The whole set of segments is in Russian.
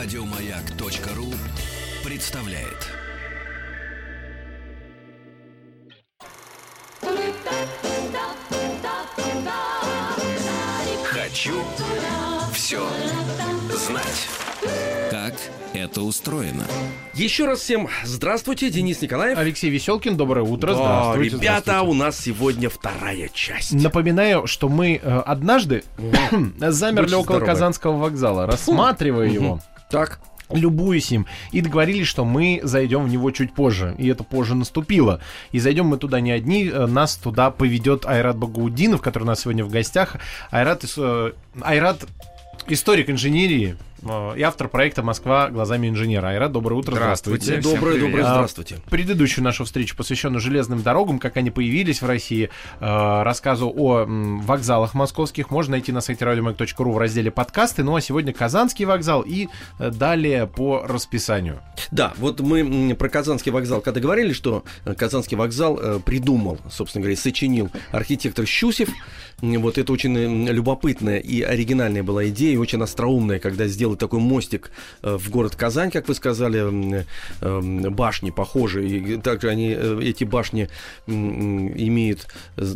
Радиомаяк.ру представляет. Хочу все знать. Как это устроено? Еще раз всем здравствуйте, Денис Николаев. Алексей Веселкин, доброе утро. Да, здравствуйте. ребята, здравствуйте. у нас сегодня вторая часть. Напоминаю, что мы э, однажды замерли Будьте около здоровы. Казанского вокзала, рассматривая его, Так, любуясь им, и договорились, что мы зайдем в него чуть позже. И это позже наступило. И зайдем мы туда не одни, э, нас туда поведет Айрат Багаудинов, который у нас сегодня в гостях. Айрат, э, Айрат историк инженерии и автор проекта «Москва глазами инженера». Айрат, доброе утро. Здравствуйте. Всем доброе, доброе, А, здравствуйте. Предыдущую нашу встречу, посвященную железным дорогам, как они появились в России, э, рассказу о м, вокзалах московских, можно найти на сайте radiomag.ru в разделе подкасты. Ну а сегодня Казанский вокзал и э, далее по расписанию. Да, вот мы про Казанский вокзал, когда говорили, что э, Казанский вокзал э, придумал, собственно говоря, сочинил архитектор Щусев. Вот это очень э, любопытная и оригинальная была идея, и очень остроумная, когда сделать такой мостик э, в город Казань, как вы сказали, э, башни похожие. И также они, э, эти башни имеют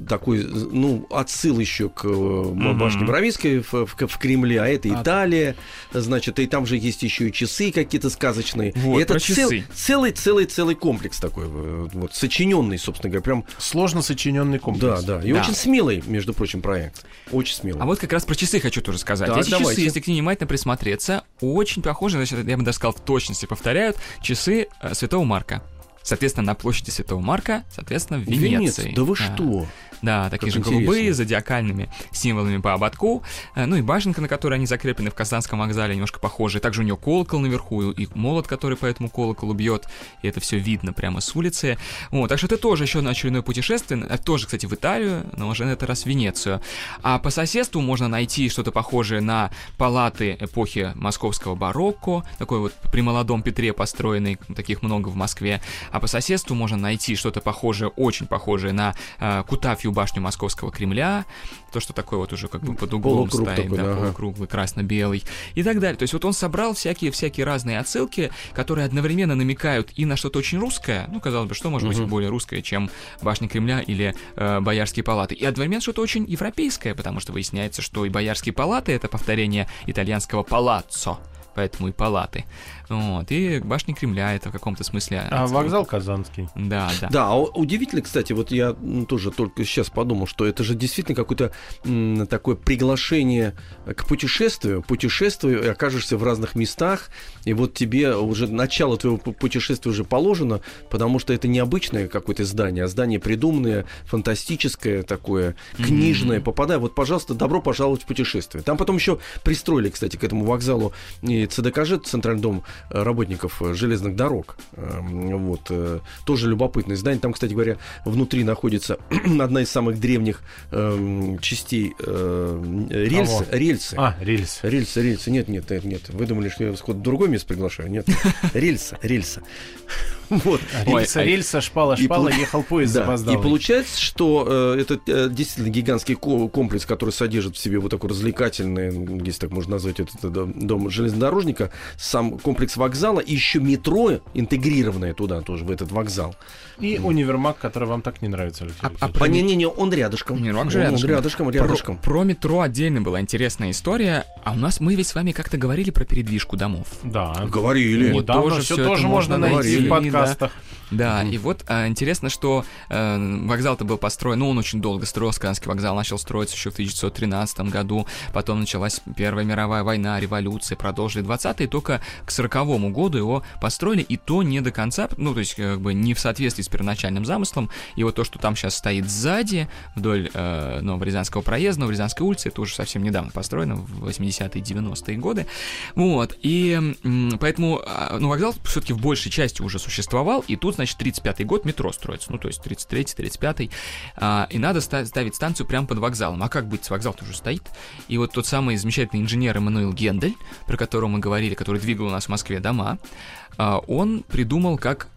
такой, ну, отсыл еще к башне Боровицкой в, в- в Кремле, а это А- Италия, значит, и там же есть еще и часы какие-то сказочные. Вот, и это цел- часы. целый, целый, целый комплекс такой, вот, сочиненный, собственно говоря, прям, Сложно сочиненный да, комплекс. да, и Да. очень смелый, между прочим, проект, очень смелый. А вот как раз про часы хочу тоже сказать. Так, Эти давайте. часы, если к ним внимательно присмотреться, очень похожи, значит, я бы даже сказал, в точности повторяют часы э, Святого Марка. Соответственно, на площади Святого Марка, соответственно, в Венеции. Венец, да вы что? Да, такие Как же интересно. голубые, зодиакальными символами по ободку. Э, Ну и башенка, на которой они закреплены в Казанском вокзале, немножко похожие. Также у нее колокол наверху и молот, который по этому колоколу бьет. И это все видно прямо с улицы. Вот, так что это тоже еще одно очередное путешествие. Тоже, кстати, в Италию, но уже на этот раз в Венецию. А по соседству можно найти что-то похожее на палаты эпохи московского барокко, такой вот при молодом Петре построенный, таких много в Москве. А по соседству можно найти что-то похожее, очень похожее на э, Кутафью башню Московского Кремля, то, что такое вот уже как бы под углом Полукруг стоит, такой, да, да, ага. полукруглый, красно-белый и так далее. То есть вот он собрал всякие-всякие разные отсылки, которые одновременно намекают и на что-то очень русское, ну, казалось бы, что может быть более русское, чем башня Кремля или э, Боярские палаты, и одновременно что-то очень европейское, потому что выясняется, что и Боярские палаты — это повторение итальянского палаццо, поэтому и палаты. Вот, и башня Кремля — это в каком-то смысле... А вокзал Казанский. Да, да. Да, а удивительно, кстати, вот я м, тоже только сейчас подумал, что это же действительно какое-то такое приглашение к путешествию, путешествию, и окажешься в разных местах, и вот тебе уже начало твоего пу- путешествия уже положено, потому что это необычное какое-то здание, а здание придуманное, фантастическое такое, книжное, попадая, вот, пожалуйста, добро пожаловать в путешествие. Там потом еще пристроили, кстати, к этому вокзалу и ЦДКЖ, Центральный дом работников э, железных дорог. Эм, Вот, э, тоже любопытное здание. Там, кстати говоря, внутри находится одна из самых древних эм, частей э, рельсы. Кого? Рельсы. А, рельс. Рельсы, рельсы. Нет, нет, нет, нет. Вы думали, что я сход в другое место приглашаю? Нет. Рельса, рельса. Вот. Рельса, а- рельса, шпала, и шпала, полу- ехал поезд Да, запоздалый. И получается, что э, это э, действительно гигантский ко- комплекс, который содержит в себе вот такой развлекательный, м, если так можно назвать этот э, дом, дом железнодорожника, сам комплекс вокзала, и еще метро интегрированное туда тоже, в этот вокзал. И универмаг, который вам так не нравится, Алексей А- а Алексеевич. А не-не-не, он рядышком. Универмаг он, же он рядышком. рядышком, Про- рядышком. Про, метро отдельно была интересная история, а у нас мы ведь с вами как-то говорили про передвижку домов. Да. Говорили. Вот тоже все тоже можно можно найти найти, в Neste. Да, и вот а, интересно, что э, вокзал-то был построен, ну, он очень долго строился, Казанский вокзал начал строиться еще в 1913 году, потом началась Первая мировая война, революция, продолжили 20-е, только к 40 году его построили, и то не до конца, ну, то есть, как бы не в соответствии с первоначальным замыслом, и вот то, что там сейчас стоит сзади, вдоль э, Новорязанского проезда, Новорязанской улицы, это уже совсем недавно построено, в 80-е, 90-е годы, вот, и поэтому, а, ну, вокзал все-таки в большей части уже существовал, и тут, значит, 35-й год метро строится, ну, то есть 33-й, 35-й, а, и надо ста- ставить станцию прямо под вокзалом. А как быть, вокзал-то уже стоит. И вот тот самый замечательный инженер Эммануил Гендель, про которого мы говорили, который двигал у нас в Москве дома, а, он придумал, как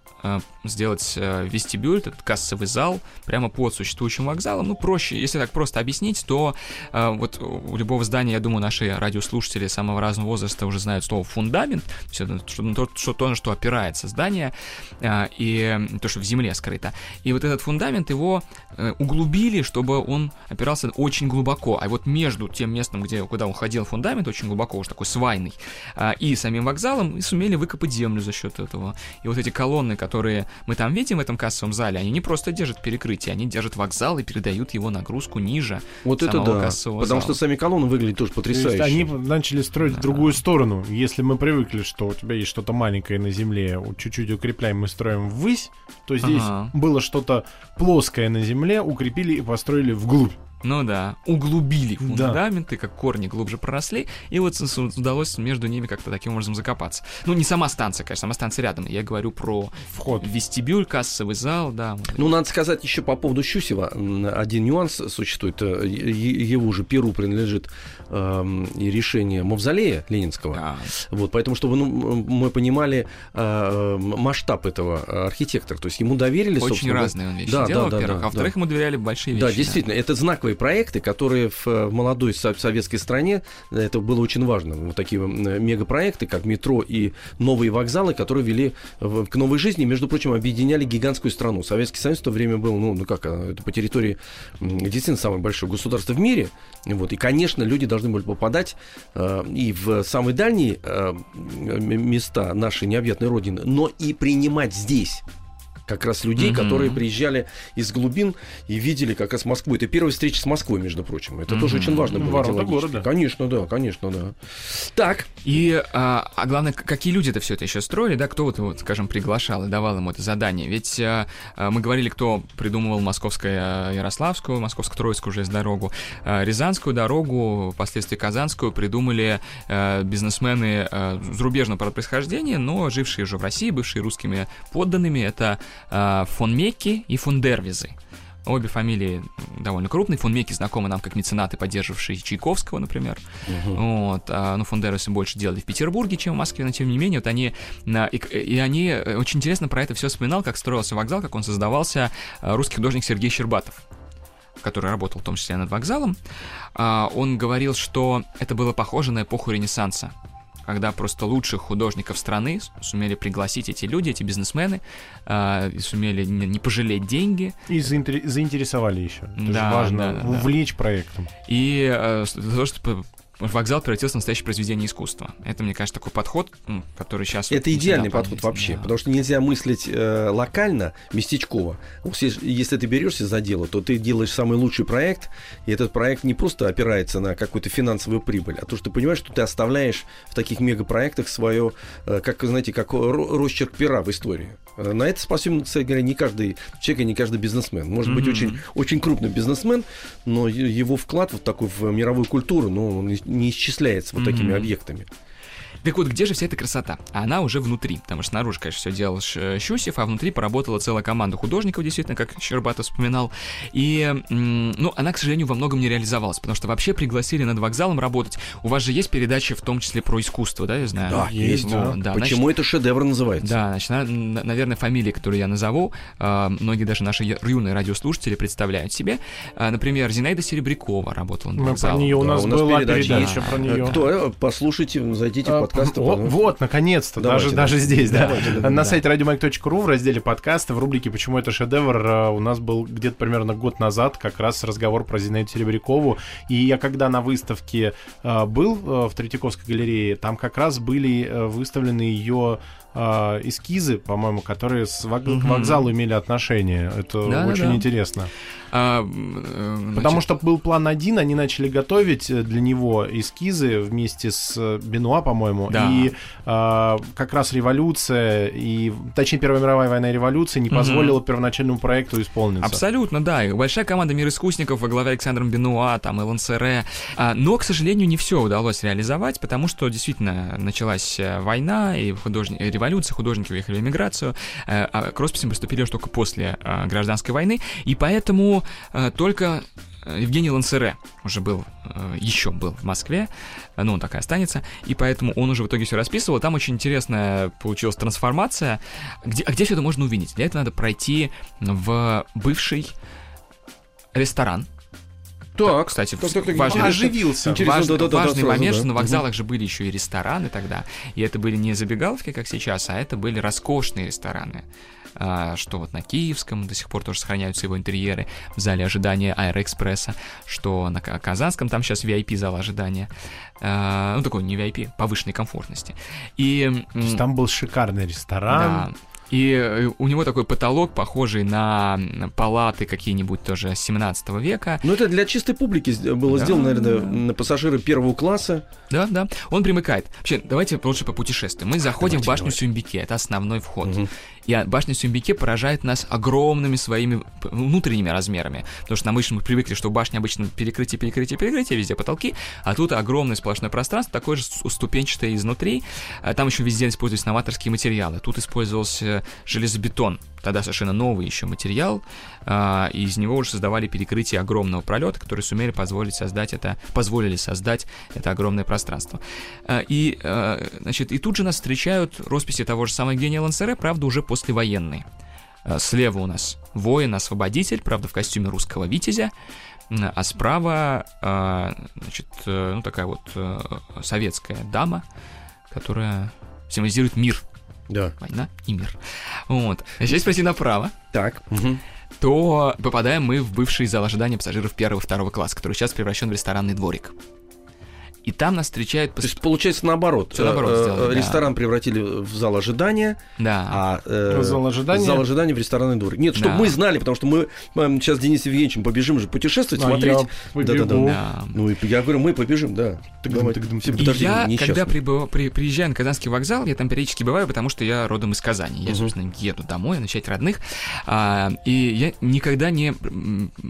сделать э, вестибюль, этот кассовый зал, прямо под существующим вокзалом. Ну, проще, если так просто объяснить, то э, вот у любого здания, я думаю, наши радиослушатели самого разного возраста уже знают слово фундамент, то есть что, что, то, на что опирается здание, э, и то, что в земле скрыто. И вот этот фундамент его э, углубили, чтобы он опирался очень глубоко. А вот между тем местом, где, куда уходил фундамент, очень глубоко, уж такой свайный, э, и самим вокзалом, и сумели выкопать землю за счет этого. И вот эти колонны, которые мы там видим в этом кассовом зале, они не просто держат перекрытие, они держат вокзал и передают его нагрузку ниже Вот это да. кассового Потому зала. что сами колонны выглядят тоже То потрясающе. есть они начали строить в другую сторону. Если мы привыкли, что у тебя есть что-то маленькое на земле, чуть-чуть укрепляем и строим ввысь, то здесь Ага. было что-то плоское на земле, укрепили и построили вглубь. Ну да, углубили Да. фундаменты, как корни глубже проросли, и вот удалось между ними как-то таким образом закопаться. Ну, не сама станция, конечно, сама станция рядом. Я говорю про Вход. вестибюль, кассовый зал, да. Ну, надо сказать еще по поводу Щусева. Один нюанс существует. Э, Его же Перу принадлежит и решение Мавзолея Ленинского. Да. Вот, поэтому, чтобы ну, мы понимали э, масштаб этого архитектора. То есть ему доверили, Очень собственно, разные он вещи да, делал, да, да, во-первых. да, а во-вторых, ему доверяли большие вещи. Да, действительно, это знаковые проекты, которые в, э, молодой со- советской стране, э, это было очень важно. Вот такие м, мегапроекты, как метро и новые вокзалы, которые вели к новой жизни, между прочим, объединяли гигантскую страну. Советский Союз в то время был, ну, ну как, э, это по территории действительно самое большое государство в мире. Вот, и, конечно, люди должны были попадать э, и в самые дальние э, места нашей необъятной родины, но и принимать здесь как раз людей, Мгм. которые приезжали из глубин и видели как раз Москву. Это первая встреча с Москвой, между прочим. Это тоже Мгм. очень важно было. Ворота города. Конечно, да, конечно, да. Так, И, а, а главное, какие люди это все это еще строили, да, кто вот, вот, скажем, приглашал и давал ему это задание. Ведь а, а, мы говорили, кто придумывал московскую Ярославскую, московско-троицкую железнодорогу, а, Рязанскую дорогу, впоследствии Казанскую придумали а, бизнесмены а, зарубежного происхождения, но жившие уже в России, бывшие русскими подданными, это а, фон Мекки и фон Дервизы. Обе фамилии довольно крупные. Фон Мекки знакомы нам как меценаты, поддерживавшие Чайковского, например. Вот, а, ну, Фондеросы больше делали в Петербурге, чем в Москве, но тем не менее, вот они, и, и они, э, очень интересно про это все вспоминал, как строился вокзал, как он создавался, а, русский художник Сергей Щербатов который работал в том числе над вокзалом, а, он говорил, что это было похоже на эпоху Ренессанса, когда просто лучших художников страны сумели пригласить эти люди, эти бизнесмены, а, и сумели не, не пожалеть деньги, И заинтер- заинтересовали еще. Это Да, же важно да, да, да. увлечь проектом. И э, то, что вокзал превратился в настоящее произведение искусства. Это, мне кажется, такой подход, м, который сейчас... это идеальный подход вообще, Да. потому что нельзя мыслить э, локально, местечково. Если, если ты берешься за дело, то ты делаешь самый лучший проект, и этот проект не просто опирается на какую-то финансовую прибыль, а то, что ты понимаешь, что ты оставляешь в таких мегапроектах свое, э, как, знаете, как ро- росчерк пера в истории. На это способен, кстати говоря, не каждый человек и не каждый бизнесмен. Может быть, Мгм. очень, очень крупный бизнесмен, но его вклад вот такой в мировую культуру, ну, он не- исчисляется вот такими Мгм. объектами. Так вот, где же вся эта красота? А Она уже внутри, потому что снаружи, конечно, все делал Ш- Щусев, а внутри поработала целая команда художников, действительно, как Щербатов вспоминал. И, ну, она, к сожалению, во многом не реализовалась, потому что вообще пригласили над вокзалом работать. У вас же есть передачи, в том числе про искусство, да, я знаю? Да, есть, да. значит, Почему это шедевр называется? Да, значит, на- на- наверное, фамилии, которые я назову, а, многие даже наши юные радиослушатели представляют себе. А, например, Зинаида Серебрякова работала над Мы про вокзалом. нее у Да, нас у нас была передача передача есть. про Э, нее. Кто? Э, Послушайте, зайдите в А, подкасты. о, вот, наконец-то, Давайте, даже, да. даже здесь, да. Давайте, да, На да. сайте radiomag.ru в разделе подкасты в рубрике «Почему это шедевр» э, у нас был где-то примерно год назад как раз разговор про Зинаиду Серебрякову. И я когда на выставке э, был э, в Третьяковской галерее, там как раз были выставлены ее э, эскизы, по-моему, которые с вок- к Мгм. вокзалу имели отношение. Это Да-да-да. очень интересно. А, э, Потому значит, что был план один, они начали готовить э, для него эскизы вместе с э, Бенуа, по-моему. Да. И э, как раз революция, и, точнее, Первая мировая война и революция не позволила первоначальному проекту исполниться. Абсолютно, да. И большая команда мир искусников во главе Александром Бенуа, там, Элан Сере. А, но, к сожалению, не все удалось реализовать, потому что действительно началась война и художни... э, революция, художники уехали в эмиграцию, э, а к росписям приступили уже только после э, гражданской войны, и поэтому э, только Евгений Лансере уже был, еще был в Москве, ну, он так и останется, и поэтому он уже в итоге все расписывал. Там очень интересная получилась трансформация. Где, а где все это можно увидеть? Для этого надо пройти в бывший ресторан, Так, кстати, так, так, так, важный-. Оживился. Интересно, важный, да-да-да, важный сразу, момент, да. что на вокзалах же были еще и рестораны тогда, и это были не забегаловки, как сейчас, а это были роскошные рестораны. А, что вот на Киевском до сих пор тоже сохраняются его интерьеры в зале ожидания Аэроэкспресса, что на Ка- Казанском там сейчас VIP зал ожидания, А, ну такой не VIP, повышенной комфортности. И То есть там был шикарный ресторан. да. И э, у него такой потолок, похожий на палаты какие-нибудь тоже 17 века. Ну, это для чистой публики было Да, сделано, наверное, да. на пассажиры первого класса. Да, да. Он примыкает. Вообще, давайте лучше по путешествию. Мы заходим в Давайте, башню давайте. Сюмбике, это основной вход. Мгм. И а, башня Сюмбике поражает нас огромными своими внутренними размерами. Потому что обычно мы привыкли, что башня обычно перекрытие, перекрытие, перекрытие, везде потолки, а тут огромное сплошное пространство, такое же ступенчатое изнутри. А Там еще везде используются новаторские материалы. Тут использовался железобетон, тогда совершенно новый еще материал, а, и из него уже создавали перекрытие огромного пролета, которые сумели позволить создать это, позволили создать это огромное пространство. А, И, а, значит, и тут же нас встречают росписи того же самого Евгения Лансере, правда, уже послевоенные. Слева у нас воин-освободитель, правда, в костюме русского витязя, а справа, значит, э, ну, такая вот э, советская дама, которая символизирует мир, Да. война и мир. Вот. Если пройти направо, Так. Мгм. То попадаем мы в бывший зал ожидания пассажиров первого и второго класса, который сейчас превращен в ресторанный дворик. И там нас встречают... То есть, получается, наоборот. Всё наоборот Э, сделали, да. Ресторан превратили в зал ожидания, Да. а э, Зал ожидания? зал ожидания в ресторанный дворик. Нет, чтобы Да. мы знали, потому что мы сейчас с Денисом Евгеньевичем побежим же путешествовать, А смотреть. я побегу. Да-да-да. Да. Ну, и я говорю, мы побежим, да. Тыгдым, тыгдым, Все, подожди, я, несчастный. когда прибыва- при- приезжаю на Казанский вокзал, я там периодически бываю, потому что я родом из Казани. Я, Мгм. собственно, еду домой, навещать родных. А, и я никогда не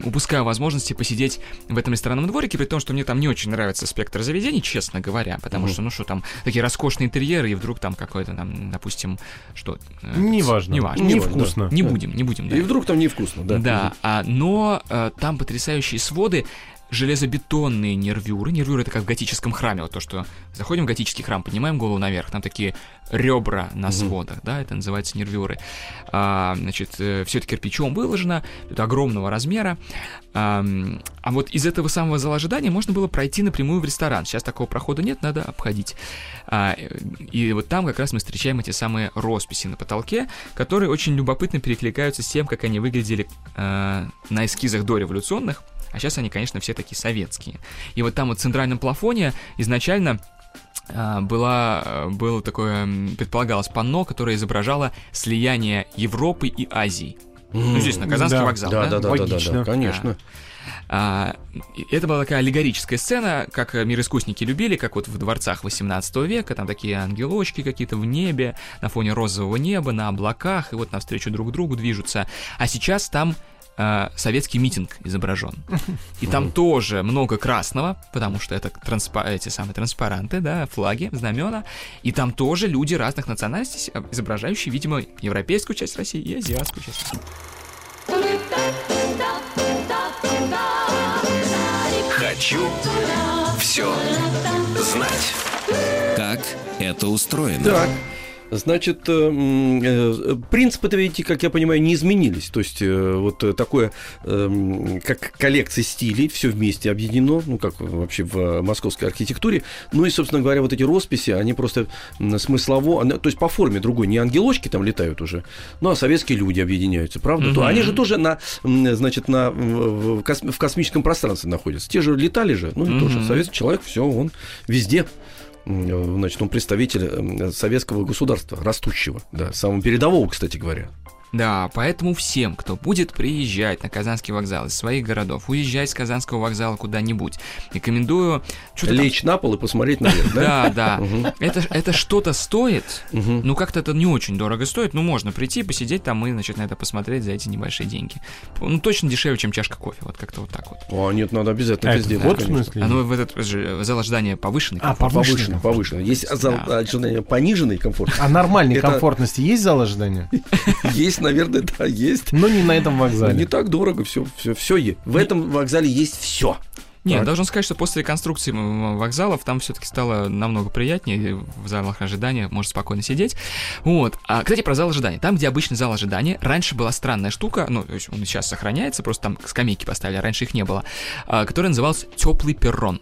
упускаю возможности посидеть в этом ресторанном дворике, при том, что мне там не очень нравится спектр заведений, честно говоря, потому Мгм. что, ну что там, такие роскошные интерьеры, и вдруг там какой-то там, допустим, что... э, Неважно. Неважно. Невкусно. Не Да. будем, не будем. да. И вдруг там невкусно, да. Да, а, но э, там потрясающие своды, железобетонные нервюры. Нервюры это как в готическом храме, вот то, что заходим в готический храм, поднимаем голову наверх, там такие ребра на сводах, да, это называется нервюры. А, значит, все это кирпичом выложено, это огромного размера. А, а вот из этого самого зала ожидания можно было пройти напрямую в ресторан. Сейчас такого прохода нет, надо обходить. А, э, и вот там как раз мы встречаем эти самые росписи на потолке, которые очень любопытно перекликаются с тем, как они выглядели э, на эскизах дореволюционных, а сейчас они, конечно, все такие советские. И вот там вот в центральном плафоне изначально а, была, э, было такое, предполагалось панно, которое изображало слияние Европы и Азии. Ну, здесь на Казанский Да. вокзал, Да, да, да, да, да, да, конечно. а, это была такая аллегорическая сцена, как э, мироискусники любили, как вот в дворцах 18 века, там такие ангелочки какие-то в небе, на фоне розового неба, на облаках, и вот навстречу друг другу движутся. А сейчас там э, советский митинг изображен. И там тоже много красного, потому что это транспа- эти самые транспаранты, да, флаги, знамена. И там тоже люди разных национальностей, э, изображающие, видимо, европейскую часть России и азиатскую часть России. Хочу все знать. Как это устроено? Так. Значит, э, э, принципы-то, видите, как я понимаю, не изменились. То есть, э, вот такое, как коллекция стилей, все вместе объединено, ну, как вообще в московской архитектуре. Ну и, собственно говоря, вот эти росписи, они просто смыслово, то есть по форме другой, не ангелочки там летают уже, ну, а советские люди объединяются, правда? Мгм. они же тоже на, значит, на, в, в кос- в космическом пространстве находятся. Те же летали же, ну, и тоже Мгм. советский человек, все, он везде. М, Значит, он представитель м, советского государства, растущего, да, самого передового, кстати говоря. Да, поэтому всем, кто будет приезжать на Казанский вокзал из своих городов, уезжать с Казанского вокзала куда-нибудь, рекомендую... что-то там- Лечь на пол и посмотреть наверх, да? Да, да. Это, это что-то стоит, ну как-то это не очень дорого стоит, ну можно прийти, посидеть там и, значит, на это посмотреть за эти небольшие деньги. Ну точно дешевле, чем чашка кофе, вот как-то вот так вот. О, нет, надо обязательно А это сделать. вот в смысле? Оно в этот же зал ожидания повышенный. А, повышенный. Повышенно. Есть зал Да. ожидания пониженный комфорт. А нормальной комфортности есть зал ожидания? Есть есть, наверное, да, есть. Но не на этом вокзале. Не так дорого, все, все, все. В этом вокзале есть все. Нет, так. должен сказать, что после реконструкции вокзалов там все-таки стало намного приятнее, в залах ожидания можно спокойно сидеть. Вот. А, кстати, про зал ожидания. Там, где обычный зал ожидания, раньше была странная штука, ну, то есть он сейчас сохраняется, просто там скамейки поставили, а раньше их не было, а, которая называлась теплый перрон.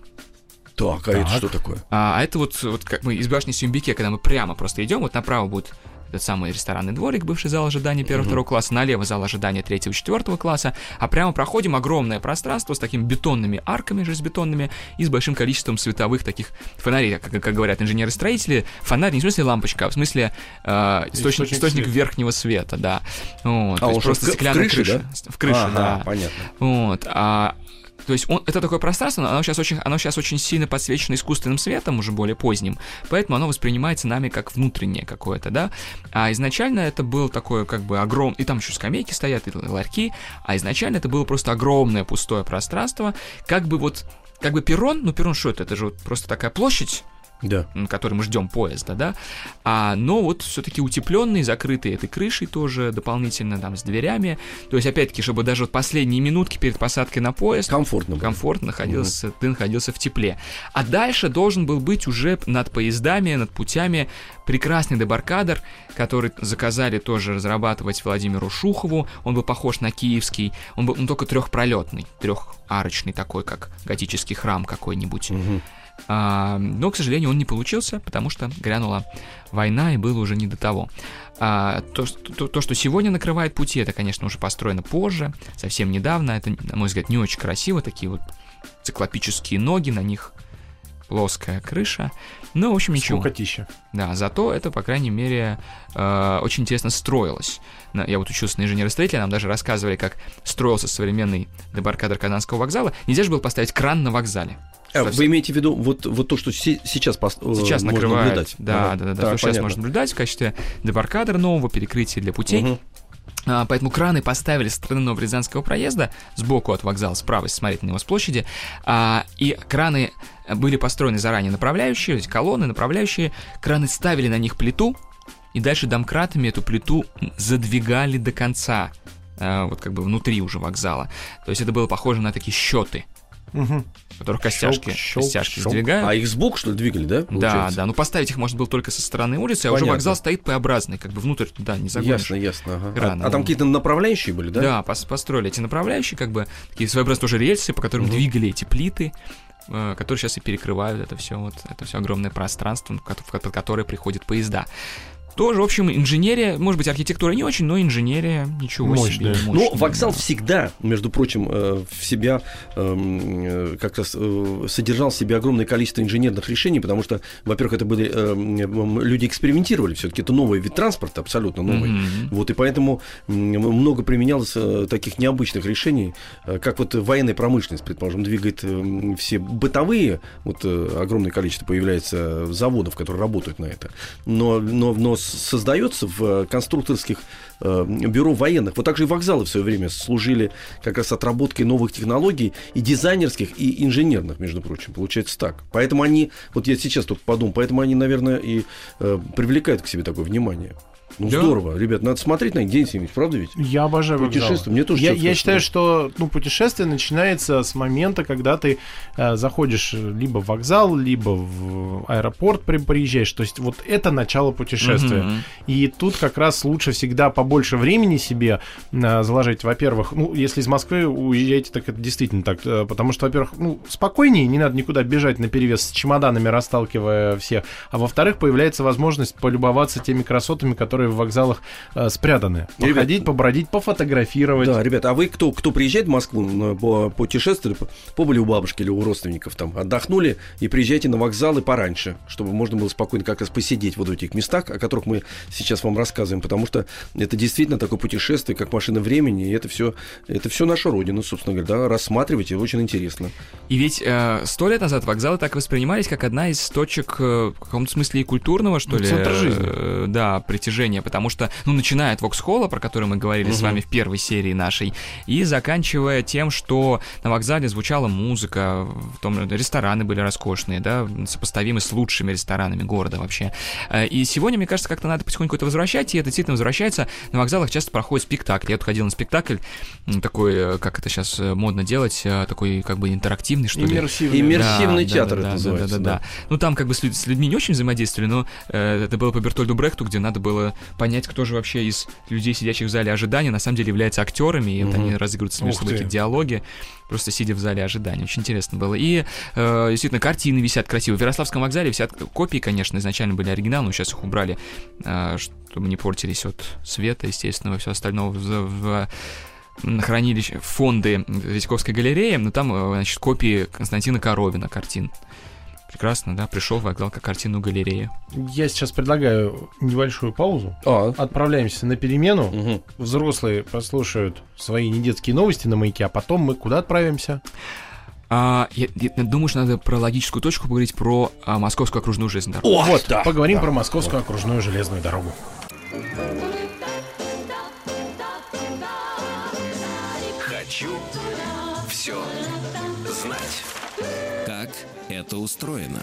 Так, а так. это что такое? А, а это вот, вот как мы из башни Сюмбике, когда мы прямо просто идем, вот направо будет этот самый ресторанный дворик, бывший зал ожидания первого-второго класса, налево зал ожидания третьего-четвертого класса, а прямо проходим огромное пространство с такими бетонными арками железобетонными и с большим количеством световых таких фонарей, как, как говорят инженеры-строители, фонарь не в смысле лампочка, а в смысле э, источник, источник, источник верхнего света, да. Вот, а он просто стеклянная крыша, да? В крыше, ага, да. понятно. Вот, а то есть он, это такое пространство, оно сейчас, очень, оно сейчас очень сильно подсвечено искусственным светом, уже более поздним, поэтому оно воспринимается нами как внутреннее какое-то, да. А изначально это был такое как бы огромное, и там еще скамейки стоят, и ларьки, а изначально это было просто огромное пустое пространство, как бы вот как бы перрон, ну перрон что это? Это же вот просто такая площадь, да. на который мы ждем поезда, да, а, но вот все-таки утепленный, закрытый этой крышей тоже дополнительно там с дверями, то есть опять-таки, чтобы даже вот последние минутки перед посадкой на поезд комфортно, комфортно находился, угу. ты находился в тепле, а дальше должен был быть уже над поездами, над путями прекрасный дебаркадер, который заказали тоже разрабатывать Владимиру Шухову, он был похож на киевский, он был он только трехпролетный, трехарочный такой, как готический храм какой-нибудь. Угу. А, но, к сожалению, он не получился, потому что грянула война и было уже не до того. А, то, то, то, что сегодня накрывает пути, это, конечно, уже построено позже, совсем недавно. Это, на мой взгляд, не очень красиво. Такие вот циклопические ноги, на них плоская крыша. Ну, в общем, ничего. Скукотища. Да, зато это, по крайней мере, э, очень интересно строилось. Я вот учился на инженера-строителя, нам даже рассказывали, как строился современный дебаркадер Казанского вокзала. Нельзя же было поставить кран на вокзале. А, вы имеете в виду вот, вот то, что си- сейчас, пос- э, сейчас можно накрывает, наблюдать? Да, ага. да, да, да. Так, сейчас можно наблюдать в качестве дебаркадера нового, перекрытия для путей. Угу. Поэтому краны поставили с стороны Новорязанского проезда, сбоку от вокзала, справа, если смотреть на него с площади. А, и краны были построены заранее направляющие, колонны направляющие. Краны ставили на них плиту, и дальше домкратами эту плиту задвигали до конца, а, вот как бы внутри уже вокзала. То есть это было похоже на такие счеты угу. Которых костяшки, щелк, костяшки щелк. сдвигают. А их сбоку, что ли, двигали, да? Получается? Да, да. Ну, поставить их можно было только со стороны улицы, Понятно. а уже вокзал стоит П-образный, как бы внутрь туда не загонишь. Ясно, ясно. Ага. Рано, а, а там какие-то направляющие были, да? Да, пос построили эти направляющие, как бы такие своеобразные тоже рельсы, по которым угу. двигали эти плиты э, которые сейчас и перекрывают это все вот это все огромное пространство, в которое приходят поезда. Тоже, в общем, инженерия, может быть, архитектура не очень, но инженерия ничего мощная. себе. Мощная, но вокзал да. всегда, между прочим, э, в себя эм, э, как раз э, содержал в себе огромное количество инженерных решений, потому что, во-первых, это были люди экспериментировали, все-таки это новый вид транспорта, абсолютно новый. Mm-hmm. Вот и поэтому много применялось таких необычных решений, как вот военная промышленность, предположим, двигает все бытовые, вот огромное количество появляется заводов, которые работают на это, но, но, но создается в э, конструкторских э, бюро военных. Вот также и вокзалы в свое время служили как раз отработкой новых технологий и дизайнерских, и инженерных, между прочим. Получается так. Поэтому они, вот я сейчас только подумал, поэтому они, наверное, и э, привлекают к себе такое внимание. Ну, да. здорово. Ребят, надо смотреть на них, День Семенович, правда ведь? Я обожаю Путешествие. Мне тоже Я, я считаю, что ну, путешествие начинается с момента, когда ты э, заходишь либо в вокзал, либо в аэропорт при, приезжаешь. То есть вот это начало путешествия. Mm-hmm. И тут как раз лучше всегда побольше времени себе э, заложить. Во-первых, ну, если из Москвы уезжаете, так это действительно так. Э, потому что, во-первых, ну, спокойнее, не надо никуда бежать на перевес с чемоданами, расталкивая всех. А во-вторых, появляется возможность полюбоваться теми красотами, которые которые в вокзалах э, спрятаны. Походить, ребят, побродить, пофотографировать. Да, ребята, а вы, кто, кто приезжает в Москву по путешествовали, побыли у бабушки или у родственников там, отдохнули и приезжайте на вокзалы пораньше, чтобы можно было спокойно как раз посидеть вот в этих местах, о которых мы сейчас вам рассказываем, потому что это действительно такое путешествие, как машина времени, и это все, это все наша родина, собственно говоря, да, рассматривайте, очень интересно. И ведь э, сто лет назад вокзалы так воспринимались, как одна из точек, э, в каком-то смысле и культурного, что ну, ли, центр жизни. Э, да, притяжения движение, потому что, ну, начиная от Воксхолла, про который мы говорили с вами в первой серии нашей, и заканчивая тем, что на вокзале звучала музыка, в том рестораны были роскошные, да, сопоставимы с лучшими ресторанами города вообще. Э, И сегодня, мне кажется, как-то надо потихоньку это возвращать, и это действительно возвращается. На вокзалах часто проходит спектакль. Я тут ходил на спектакль, такой, э, как это сейчас модно делать, э, такой как бы интерактивный, что ли. Иммерсивный. Иммерсивный Да, театр да, это да, называется. Да, да, да. Ну, там как бы с, люд- с людьми не очень взаимодействовали, но э, это было по Бертольду Брехту, где надо было понять, кто же вообще из людей, сидящих в зале ожидания, на самом деле является актерами, и вот они разыгрывают между собой какие-то диалоги, просто сидя в зале ожидания. Очень интересно было. И э, действительно, картины висят красиво. В Ярославском вокзале висят копии, конечно, изначально были оригиналы, но сейчас их убрали, э, чтобы не портились от света, естественно, и все остальное в, в хранилище, фонды Третьяковской галереи, но там, э, значит, копии Константина Коровина картин. Прекрасно, да, пришел вокзал как картинную галерею. Я сейчас предлагаю небольшую паузу. А, Отправляемся на перемену. мгм. Взрослые послушают свои недетские новости на маяке, а потом мы куда отправимся? А, я, я думаю, что надо про логическую точку поговорить про а, Московскую окружную железную дорогу. О, вот, да, поговорим да. про Московскую окружную железную дорогу. Хочу все знать. Это устроено?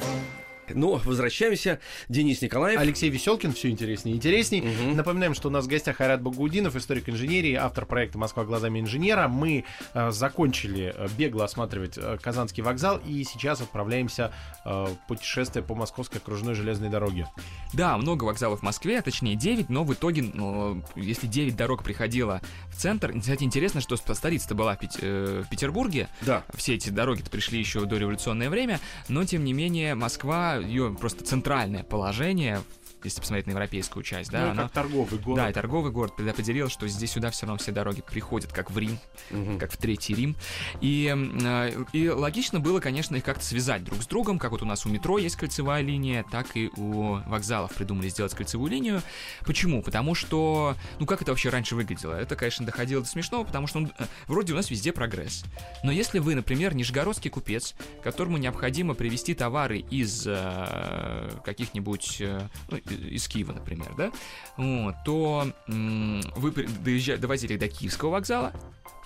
Ну, возвращаемся. Денис Николаев. Алексей Веселкин, все интереснее и интересней. Мгм. Напоминаем, что у нас в гостях Айрат Багаудинов, историк инженерии, автор проекта «Москва глазами инженера». Мы э, закончили э, бегло осматривать э, Казанский вокзал и сейчас отправляемся э, в путешествие по Московской окружной железной дороге. Да, много вокзалов в Москве, а точнее 9, но в итоге, ну, если 9 дорог приходило в центр, кстати, интересно, что столица-то была в, Пет- э, в Петербурге, Да. все эти дороги-то пришли еще до революционное время, но тем не менее Москва, ее просто центральное положение, если посмотреть на европейскую часть, да, ну, и оно- как торговый город. Да, и торговый город предопределил, что здесь сюда все равно все дороги приходят, как в Рим, Мгм. как в Третий Рим. И, э, и логично было, конечно, их как-то связать друг с другом, как вот у нас у метро есть кольцевая линия, так и у вокзалов придумали сделать кольцевую линию. Почему? Потому что, ну как это вообще раньше выглядело? Это, конечно, доходило до смешного, потому что ну, вроде у нас везде прогресс. Но если вы, например, нижегородский купец, которому необходимо привезти товары из э, каких-нибудь, э, ну, из Киева, например, да, вот, то м, вы при- доезжа- довозили до Киевского вокзала,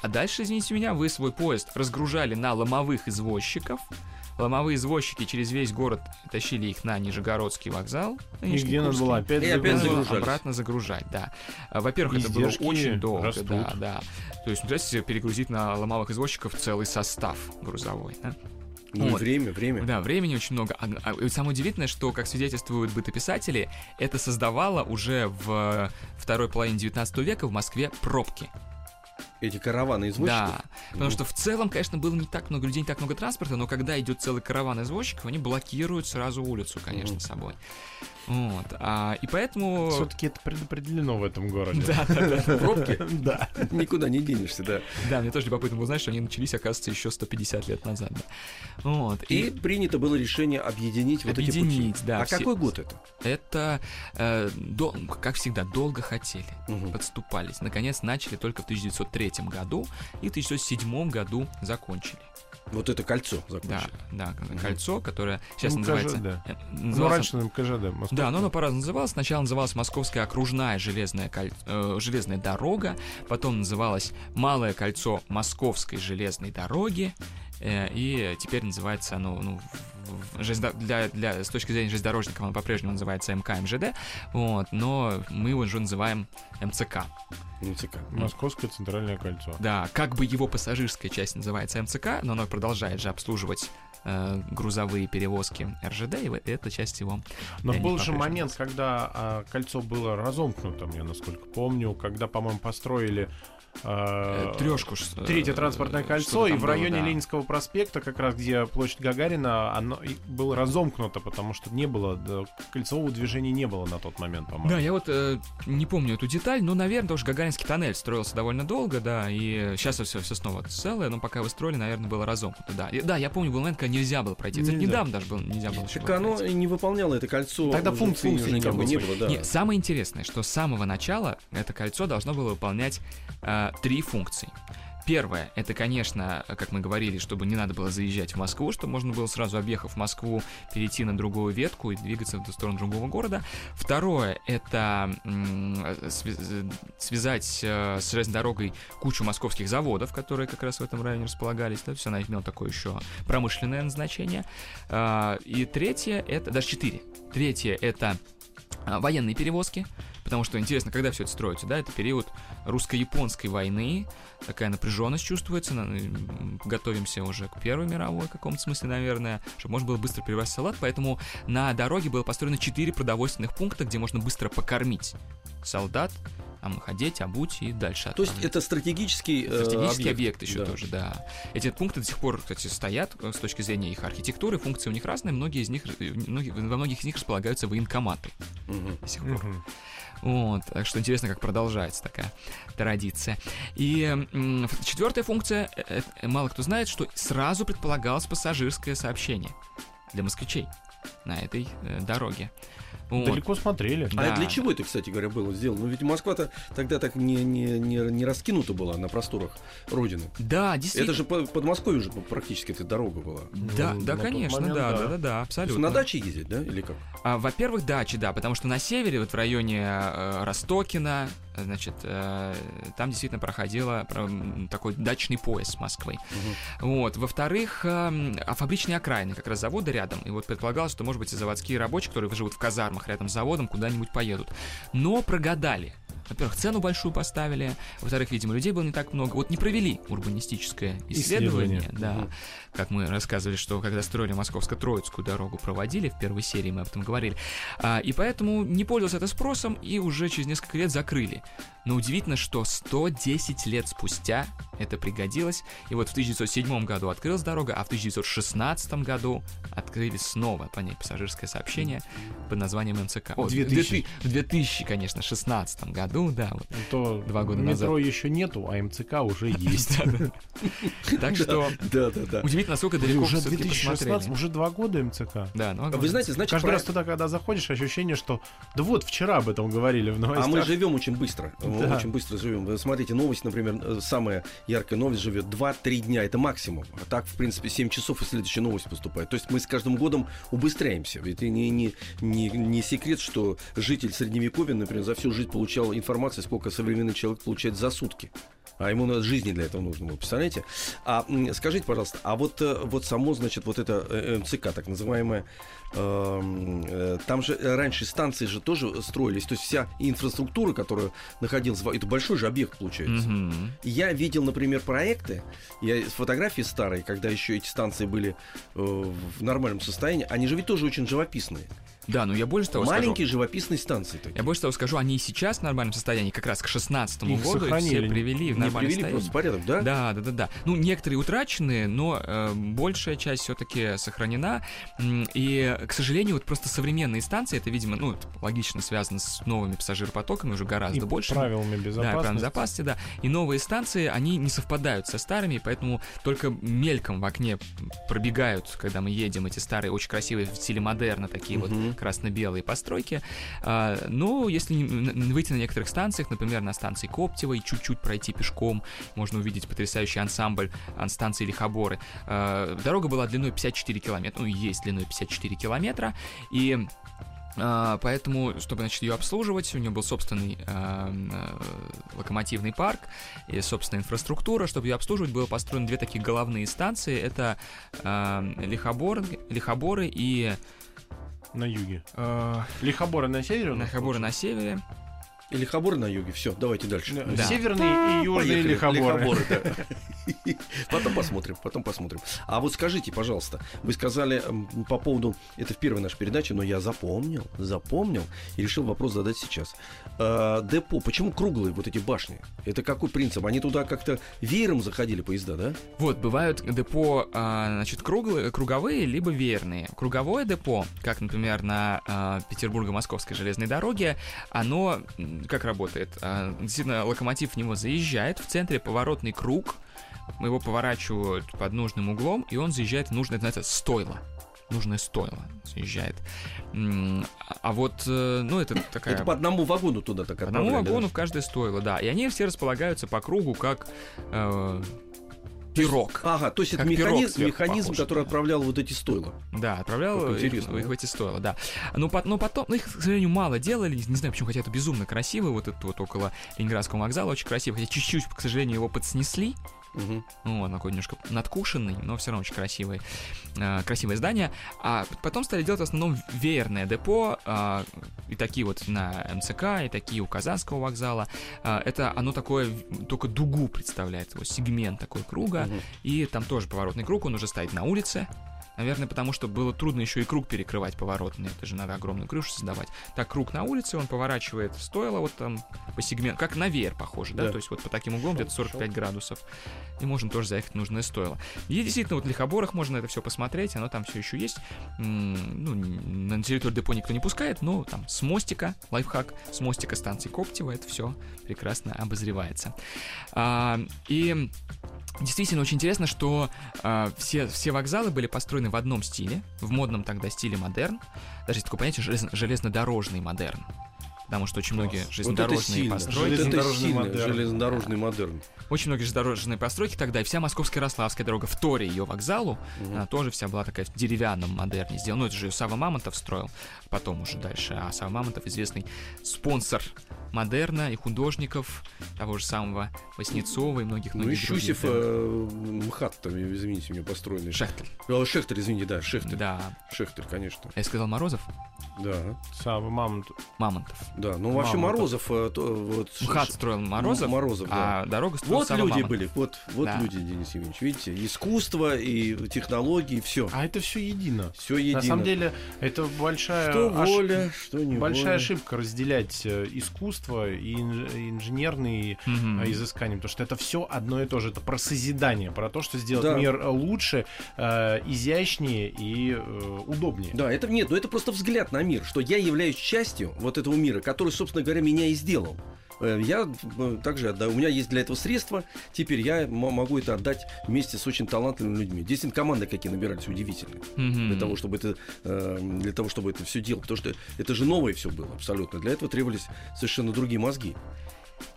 а дальше, извините меня, вы свой поезд разгружали на ломовых извозчиков. Ломовые извозчики через весь город тащили их на Нижегородский вокзал. И где надо было опять И опять обратно загружать, да. А, Во-первых, это было очень долго, растут. да, да. То есть, представляете, перегрузить на ломовых извозчиков целый состав грузовой, да? Ну, Вот. время, время. Да, времени очень много. А, а, самое удивительное, что, как свидетельствуют бытописатели, это создавало уже в второй половине 19 века в Москве пробки. Эти караваны извозчиков. Да, потому что в целом, конечно, было не так много людей, не так много транспорта, но когда идет целый караван извозчиков, они блокируют сразу улицу, конечно, Мгм. собой. Вот. А, и поэтому... Все-таки это предопределено в этом городе. Да, да, да. Пробки? Да. Никуда не денешься, да. Да, мне тоже любопытно было знать, что они начались, оказывается, еще 150 лет назад. да. Вот. И принято было решение объединить вот эти Объединить, пути. да, А какой год это? это, э, как всегда, долго хотели. Подступались. Наконец начали только в 1903 году и в 1907 году закончили. Вот это кольцо Да, закончили. да, Мгм. кольцо, которое сейчас МКЖ, называется... да. э, Ну, называлось- раньше на МКЖД. Москва. Да, но оно по-разному называлось. Сначала называлась Московская окружная железная, коль- э, железная дорога, потом называлась Малое кольцо Московской железной дороги, и теперь называется оно, ну, железнодо- для, для, с точки зрения железнодорожников оно по-прежнему называется МК МЖД, вот, но мы его уже называем МЦК. МЦК. Московское центральное кольцо. Да, как бы его пассажирская часть называется МЦК, но оно продолжает же обслуживать э, грузовые перевозки РЖД, и вот эта часть его Но не был же момент, когда а, кольцо было разомкнуто, я насколько помню, когда, по-моему, построили трешку. ж, э, Третье транспортное кольцо, и в было, районе да. Ленинского проспекта, как раз где площадь Гагарина, оно было разомкнуто, потому что не было, да, кольцевого движения не было на тот момент, по-моему. Да, я вот э, не помню эту деталь, но, наверное, тоже Гагаринский тоннель строился довольно долго, да, и сейчас все, все снова целое, но пока его строили, наверное, было разомкнуто, да. И- да, я помню, был момент, когда нельзя было пройти. Это Нельзя. недавно даже было, нельзя было Так оно пройти. и не выполняло это кольцо. Тогда уже функции не никакой было. не было, да. Не, самое интересное, что с самого начала это кольцо должно было выполнять э, три функции. Первое, это, конечно, как мы говорили, чтобы не надо было заезжать в Москву, чтобы можно было сразу, объехав Москву, перейти на другую ветку и двигаться в сторону другого города. Второе, это связать э, с железной дорогой кучу московских заводов, которые как раз в этом районе располагались. Да, все она имела такое еще промышленное назначение. А, и третье, это, даже четыре. Третье, это а, военные перевозки, потому что интересно, когда все это строится, да, это период русско-японской войны, такая напряженность чувствуется, готовимся уже к Первой мировой в каком-то смысле, наверное, чтобы можно было быстро перевозить салат, поэтому на дороге было построено 4 продовольственных пункта, где можно быстро покормить солдат, там их одеть, обуть и дальше. То есть это стратегический, э, стратегический объект, объект еще да. тоже, да. Эти пункты до сих пор, кстати, стоят э, с точки зрения их архитектуры, функции у них разные, многие из них, э, во многих из них располагаются военкоматы угу. до сих пор. Угу. Вот, так что интересно, как продолжается такая традиция. И четвертая функция, мало кто знает, что сразу предполагалось пассажирское сообщение для москвичей на этой э, дороге. Вот. Далеко смотрели. А да. для чего это, кстати говоря, было сделано? Ну ведь Москва-то тогда так не, не, не, не раскинута была на просторах Родины. Да, действительно. Это же по Подмосковью же практически эта дорога была. Да, ну, да, конечно, момент, да, да, да, да, абсолютно. на даче ездить, да, или как? А, во-первых, дачи, да, потому что на севере, вот в районе э, Ростокина, значит, э, там действительно проходила такой дачный пояс с Москвой. Угу. Вот. Во-вторых, э, а фабричные окраины, как раз заводы рядом, и вот предполагалось, что, может быть, и заводские рабочие, которые живут в казармах рядом с заводом, куда-нибудь поедут. Но прогадали. Во-первых, цену большую поставили, во-вторых, видимо, людей было не так много. Вот не провели урбанистическое исследование, исследование. да, угу. как мы рассказывали, что когда строили Московско-Троицкую дорогу, проводили в первой серии, мы об этом говорили, а, и поэтому не пользовался это спросом и уже через несколько лет закрыли. Но удивительно, что 110 лет спустя это пригодилось, и вот в 1907 году открылась дорога, а в 1916 году открыли снова по ней пассажирское сообщение под названием МЦК. В 2000. В 2000, конечно, 16 году, да, вот То два года назад. Метро еще нету, а МЦК уже есть. Так что удивительно, насколько далеко уже 2016, уже два года МЦК. Да, ну вы знаете, значит, каждый раз туда, когда заходишь, ощущение, что да вот вчера об этом говорили в новостях. А мы живем очень быстро, мы очень быстро живем. Вы смотрите, новость, например, э, самая яркая новость живет 2-3 дня, это максимум. А так, в принципе, 7 часов и следующая новость поступает. То есть мы с каждым годом убыстряемся. Ведь это не, не, не, не секрет, что житель Средневековья, например, за всю жизнь получал информацию, сколько современный человек получает за сутки а ему надо жизни для этого нужно было, представляете? А скажите, пожалуйста, а вот, э, вот само, значит, вот это э, МЦК, так называемое, э, там же раньше станции же тоже строились, то есть вся инфраструктура, которая находилась, это большой же объект получается. Mm-hmm. Я видел, например, проекты, я фотографии старые, когда еще эти станции были в нормальном состоянии, они же ведь тоже очень живописные. Да, ну я больше того Маленькие скажу, живописные станции. Такие. Я больше того скажу, они и сейчас в нормальном состоянии, как раз к 16 году их все привели в нормальное привели просто порядок, да? Да, да, да, да. Ну, некоторые утрачены, но э, большая часть все-таки сохранена. И, к сожалению, вот просто современные станции, это, видимо, ну, логично связано с новыми пассажиропотоками, уже гораздо и больше. правилами безопасности. Да, правилами безопасности, да. И новые станции, они не совпадают со старыми, поэтому только мельком в окне пробегают, когда мы едем, эти старые, очень красивые в стиле модерна, такие угу. вот красно-белые постройки. А, но если выйти на некоторых станциях, например, на станции Коптева и чуть-чуть пройти пешком, можно увидеть потрясающий ансамбль станции Лихоборы. А, дорога была длиной 54 километра, ну, есть длиной 54 километра, и Uh, поэтому, чтобы значит, ее обслуживать, у нее был собственный uh, uh, локомотивный парк и собственная инфраструктура. Чтобы ее обслуживать, было построено две такие головные станции. Это Лихобор, Лихоборы и на юге. А... Лихоборы на севере? Лихоборы на севере. И лихоборы на юге. Все, давайте дальше. Да. Северные и южные Поехали. лихоборы. лихоборы да. Потом посмотрим, потом посмотрим. А вот скажите, пожалуйста, вы сказали по поводу, это в первой нашей передаче, но я запомнил, запомнил и решил вопрос задать сейчас. А, депо, почему круглые вот эти башни? Это какой принцип? Они туда как-то веером заходили поезда, да? Вот, бывают депо, а, значит, круглые, круговые, либо веерные. Круговое депо, как, например, на а, Петербурго-Московской железной дороге, оно как работает? А, действительно, локомотив в него заезжает, в центре поворотный круг, его поворачивают под нужным углом, и он заезжает в нужное, это стойло. нужное стойло съезжает. М, А вот, э, ну, это такая... Это по одному вагону туда так По одному вагону в каждое стойло, да. И они все располагаются по кругу, как э, пирог. Ага, то есть это механизм, механизм похож, который отправлял вот эти стойла. Да, отправлял их, их да? в эти стойла, да. Но, но потом, ну, их, к сожалению, мало делали, не знаю почему, хотя это безумно красиво, вот это вот около Ленинградского вокзала очень красиво, хотя чуть-чуть, к сожалению, его подснесли, Мгм. ну, он такой немножко надкушенный, но все равно очень красивый, э, красивое здание. А потом стали делать в основном веерное депо, а, и такие вот на МЦК, и такие у Казанского вокзала. А, это оно такое, только дугу представляет, его сегмент такой круга, Мгм. и там тоже поворотный круг, он уже стоит на улице. Наверное, потому что было трудно еще и круг перекрывать поворотный. Это же надо огромную крышу создавать. Так, круг на улице, он поворачивает в стойло вот там по сегменту, как на веер похоже, да? Да. То есть вот по таким углом где-то 45 градусов. И можем тоже заехать в нужное стойло. И действительно, вот в Лихоборах можно это все посмотреть, оно там все еще есть. Ну, на территорию депо никто не пускает, но там с мостика, лайфхак, с мостика станции Коптева это все прекрасно обозревается. А, и Действительно, очень интересно, что а, все, все вокзалы были построены в одном стиле, в модном тогда стиле модерн. Даже есть такое понятие железно- железнодорожный модерн. Потому что очень многие Вот это железнодорожные постройки. Вот это Железнодорожный сильно. модерн. Железнодорожный модерн. Очень многие железнодорожные постройки тогда, и вся Московская Ярославская дорога вторя ее вокзалу, Мгм. она тоже вся была такая в деревянном модерне сделана. Ну, это же Савва Мамонтов строил, потом уже дальше. А Савва Мамонтов известный спонсор модерна и художников, того же самого Васнецова и многих Ну и многих. Щусев, э, МХАТ, там, извините меня, построенный. Шехтель. Э, Шехтер, извините, да, Шехтер. Да. Шехтер, конечно. Я сказал Морозов? Да, Сам мамонт. Мамонтов. да. Ну, вообще Мамонтов. Морозов... э, то, вот, МХАТ Ш- строил Морозов, Морозов, да. а дорогу строил Вот Сава люди Мамонтов. были, вот, вот Да. люди, Денис Евгеньевич. Видите, искусство и технологии, все. А это все едино. Все едино. На самом деле, это большая, что воля, что не большая воля. ошибка разделять э, искусство и инж- и инженерные э, изыскания, потому что это все одно и то же. Это про созидание, про то, что сделать Да. мир лучше, э, изящнее и э, удобнее. Да, это нет, но это просто взгляд на мир, что я являюсь частью вот этого мира, который, собственно говоря, меня и сделал. Э, Я э, также отдаю. У меня есть для этого средства. Теперь я могу это отдать вместе с очень талантливыми людьми. Действительно, команды какие набирались удивительные. Мгм. Для того, чтобы это, э, для того, чтобы это все делать. Потому что это же новое все было абсолютно. Для этого требовались совершенно другие мозги.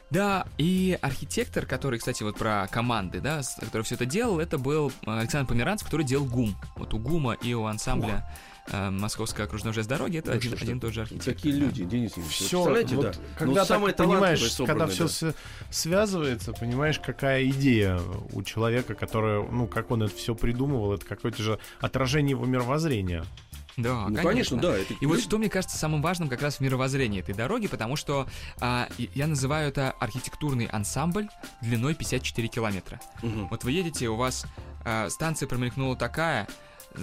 Да, и архитектор, который, кстати, вот про команды, да, который все это делал, это был э, Александр Померанцев, который делал ГУМ. Вот у ГУМа и у ансамбля э, Московской окружной железной дороги это Ну, один, что один тот же архитектор. Такие да. люди, Денис Евгеньевич. Все, Представляете, вот, да. когда Ну, самые так понимаешь, талантливые когда все да. связывается, понимаешь, какая идея у человека, который, ну, как он это все придумывал, это какое-то же отражение его мировоззрения. Да, Ну, конечно, да. это- И вот что мне кажется самым важным как раз в мировоззрении этой дороги, потому что а, я называю это архитектурный ансамбль длиной 54 километра. Мгм. Вот вы едете, у вас а, станция промелькнула такая,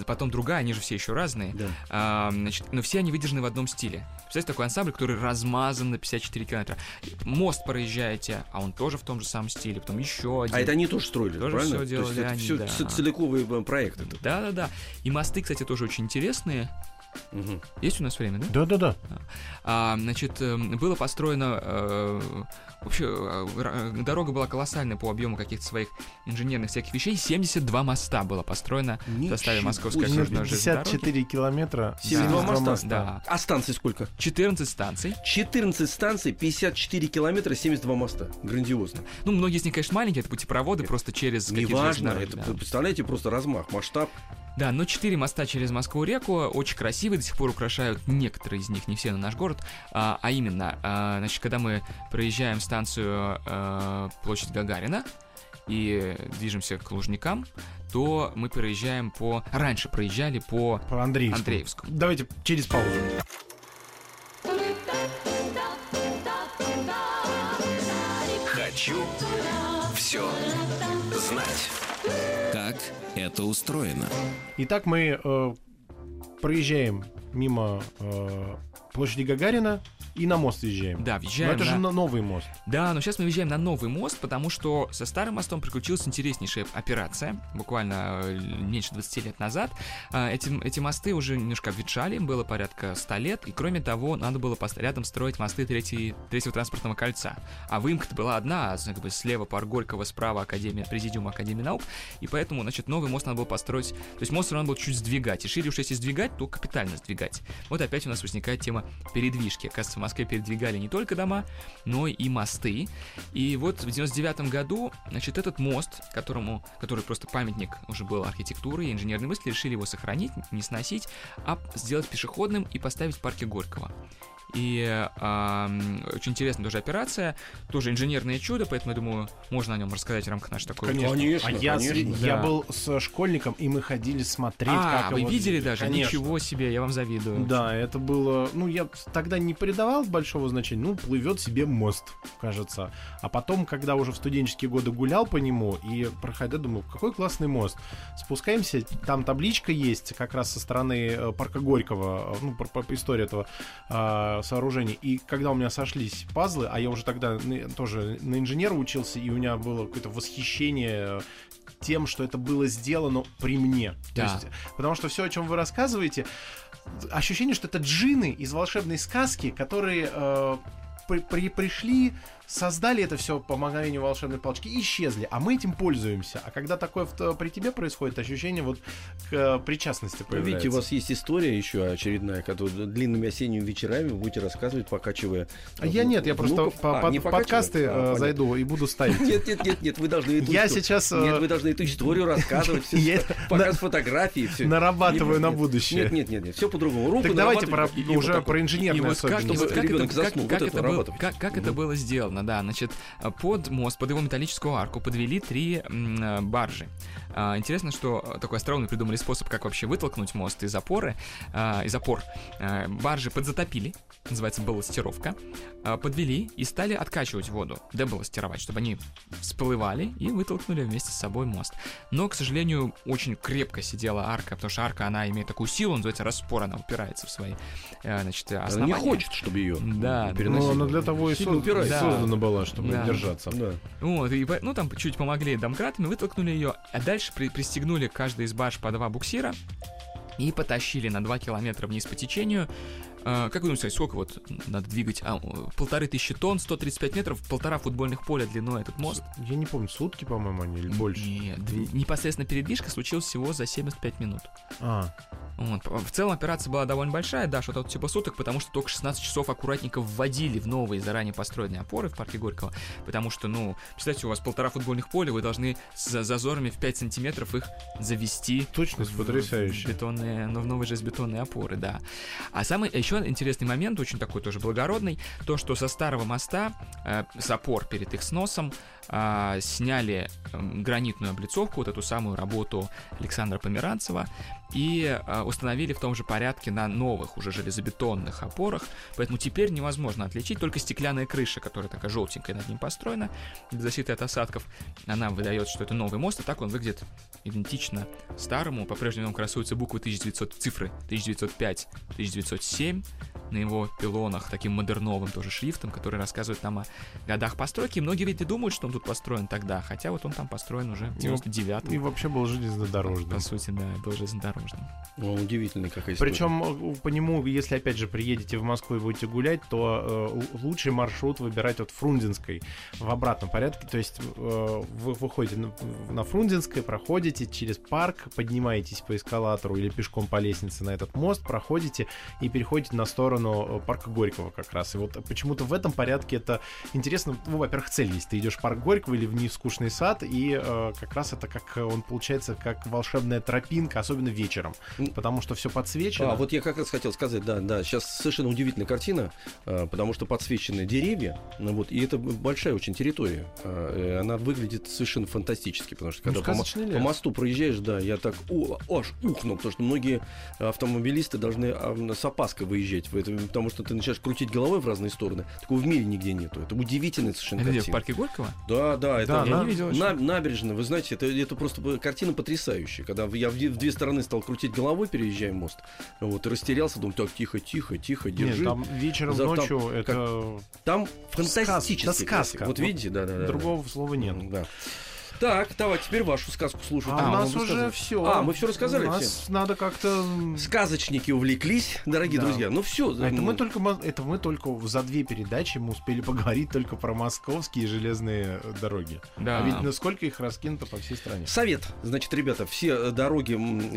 потом другая, они же все еще разные. Да. А, значит, но все они выдержаны в одном стиле. Представляете, такой ансамбль, который размазан на 54 километра. Мост проезжаете, а он тоже в том же самом стиле, потом еще один. А это они тоже строили, Тоже правильно? всё То есть делали это они, все да. целиковый э, проект. Это. Да-да-да. И мосты, кстати, тоже очень интересные. Мгм. Есть у нас время, да? Да-да-да. А, значит, эм, было построено... э, вообще, э, р- дорога была колоссальная по объему каких-то своих инженерных всяких вещей. 72 моста было построено в составе Ничего Московской окружной железной дороги. 54 километра. 72 Да. моста? Да. А станций сколько? 14 станций. 14 станций, 54 километра, 72 моста. Грандиозно. Ну, многие из них, конечно, маленькие, это путепроводы просто через какие-то Неважно, это, да. представляете, просто размах, масштаб. Да, но четыре моста через Москву-реку очень красивые, до сих пор украшают некоторые из них, не все на наш город. А, а именно, а, значит, когда мы проезжаем станцию а, площадь Гагарина и движемся к Лужникам, то мы проезжаем по... Раньше проезжали по По Андреевскому. Андреевскому. Давайте через паузу. Хочу все знать. Как это устроено? Итак, мы э, проезжаем мимо э, площади Гагарина И на мост въезжаем. Да, Но въезжаем это на... же на новый мост. Да, но сейчас мы въезжаем на новый мост, потому что со старым мостом приключилась интереснейшая операция, буквально э, меньше 20 лет назад. А, Эти, эти мосты уже немножко обветшали, им было порядка 100 лет, и кроме того, надо было рядом строить мосты третьей, третьего транспортного кольца. А выемка-то была одна, а, как бы слева парк Горького, справа Академия, Президиум Академии наук, и поэтому, значит, новый мост надо было построить, то есть мост надо было чуть сдвигать, и шире уж если сдвигать, то капитально сдвигать. Вот опять у нас возникает тема передвижки. Оказывается, Москве передвигали не только дома, но и мосты. И вот в 99 году, значит, этот мост, которому, который просто памятник уже был архитектуры и инженерной мысли, решили его сохранить, не сносить, а сделать пешеходным и поставить в парке Горького. И ам, очень интересная тоже операция, тоже инженерное чудо, поэтому я думаю, можно о нем рассказать в рамках нашей такой Конечно, а я, конечно. я Да. был с школьником, и мы ходили смотреть, А, как вы его видели даже? Конечно. Ничего себе, я вам завидую. Да, это было... Ну, я тогда не придавал большого значения. Ну, плывет себе мост, кажется. А потом, когда уже в студенческие годы гулял по нему и проходя, думаю, какой классный мост. Спускаемся, там табличка есть как раз со стороны э, парка Горького, э, ну, про историю этого э, сооружения. И когда у меня сошлись пазлы, а я уже тогда тоже на инженера учился, и у меня было какое-то восхищение тем, что это было сделано при мне. То Да. есть, потому что все, о чем вы рассказываете, ощущение, что это джины из волшебной сказки, которые э, при- при- пришли, создали это все по мгновению волшебной палочки и исчезли, а мы этим пользуемся. А когда такое в- при тебе происходит, ощущение вот к э, причастности Вы появляется. Видите, у вас есть история еще очередная, которую длинными осенними вечерами вы будете рассказывать, покачивая. А я нет, я просто по- А, под подкасты А, э, зайду и буду ставить. Нет, нет, нет, нет, вы должны эту Я историю- сейчас, э, Нет, вы должны эту историю рассказывать. всё Я это- Показ фотографии. нарабатываю на будущее. Нет, нет, нет, нет, все по-другому. Руку Так давайте уже про вот. инженерные И вот как, это, было, вырабатывать. Сделано, да, значит, под мост, под его металлическую арку подвели три э, баржи. А, Интересно, что такой остроумный придумали способ, как вообще вытолкнуть мост из опоры, а, из опор. А, Баржи подзатопили, называется балластировка, а, подвели и стали откачивать воду, дебалластировать, чтобы они всплывали и вытолкнули вместе с собой мост. Но, к сожалению, очень крепко сидела арка, потому что арка, она имеет такую силу, называется распор, она упирается в свои, э, значит, Она не основания. хочет, чтобы ее Да, Ну, она для того и созд- упирается. создана была, чтобы Да. держаться. Да. Вот, и, ну, там чуть помогли домкратами, вытолкнули ее, а дальше при- пристегнули каждый из барж по два буксира и потащили на 2 километра вниз по течению. А, как вы думаете, сколько вот надо двигать? А, полторы тысячи тонн, 135 метров, полтора футбольных поля длиной этот мост. Я не помню, сутки, по-моему, они или больше. Нет, непосредственно передвижка случилась всего за 75 минут. А, Вот. В целом операция была довольно большая, да, что-то типа суток, потому что только 16 часов аккуратненько вводили в новые заранее построенные опоры в парке Горького, потому что, ну, представьте, у вас полтора футбольных поля, вы должны с зазорами в 5 сантиметров их завести точность в- потрясающая. в бетонные, ну, в новые железобетонные опоры, да. А самый еще интересный момент, очень такой тоже благородный, то, что со старого моста, э, с опор перед их сносом, а, сняли эм, гранитную облицовку, вот эту самую работу Александра Померанцева, и а, установили в том же порядке на новых уже железобетонных опорах, поэтому теперь невозможно отличить, только стеклянная крыша, которая такая желтенькая над ним построена, для защиты от осадков, она выдает, что это новый мост, а так он выглядит идентично старому, по-прежнему красуются буквы 1900, цифры 1905, 1907 на его пилонах, таким модерновым тоже шрифтом, который рассказывает нам о годах постройки. И многие ведь и думают, что он тут построен тогда, хотя вот он там построен уже в 99-м. И вообще был железнодорожный. По сути, да, был железнодорожным. О, удивительная какая история. Причем э, по нему, если опять же приедете в Москву и будете гулять, то э, лучший маршрут выбирать от Фрунзенской в обратном порядке. То есть э, вы выходите на, на Фрунзенской, проходите через парк, поднимаетесь по эскалатору или пешком по лестнице на этот мост, проходите и переходите на сторону э, парка Горького как раз. И вот почему-то в этом порядке это интересно. Ну, во-первых, цель есть. Ты идешь в парк Горького или в невскучный сад, и э, как раз это как э, он получается как волшебная тропинка, особенно вечером. М. Потому что все подсвечено. А, вот я как раз хотел сказать, да, да, сейчас совершенно удивительная картина, а, потому что подсвечены деревья, ну вот, и это большая очень территория. А, э, Она выглядит совершенно фантастически, потому что Ну, когда по, мо- сказочный лес. по мосту проезжаешь, да, я так о, аж ухнул, потому что многие автомобилисты должны а, с опаской выезжать в, это, потому что ты начинаешь крутить головой в разные стороны. Такого в мире нигде нету. Это удивительная совершенно Это где, в картина. парке Горького? Да, да, это Да, я на- не видел еще. на- набережная. Вы знаете, это, это просто картина потрясающая. Когда я в, две- в две стороны стал крутить головой, переезжая мост, вот, и растерялся, думаю, так, тихо, тихо, тихо, Нет, держи. там вечером, За- там ночью это Там фантастически. Сказ- да, сказка. Вот Вот видите, да, да, да. другого слова нет. Да. Так, давай, теперь вашу сказку слушаю. А, у нас уже все. А, мы все рассказали У нас надо как-то... Сказочники увлеклись, дорогие Да. друзья. Ну все. А это мы только это мы только за две передачи мы успели поговорить только про московские железные э, дороги. Да. А ведь насколько их раскинуто по всей стране. Совет. Значит, ребята, все э, дороги,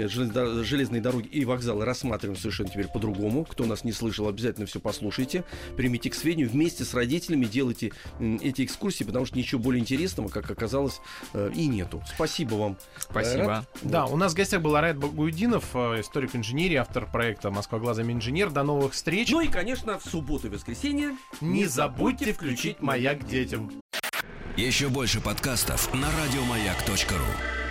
железные дороги и вокзалы рассматриваем совершенно теперь по-другому. Кто нас не слышал, обязательно все послушайте. Примите к сведению. Вместе с родителями делайте эти экскурсии, потому что ничего более интересного, как оказалось, и нету. Спасибо вам. Спасибо. Айрат. Да, у нас в гостях был Арайт Багуединов, э, историк инженерии, автор проекта «Москва глазами инженер». До новых встреч. Ну и, конечно, в субботу и воскресенье не забудьте включить «Маяк детям». Еще больше подкастов на радиомаяк.ру.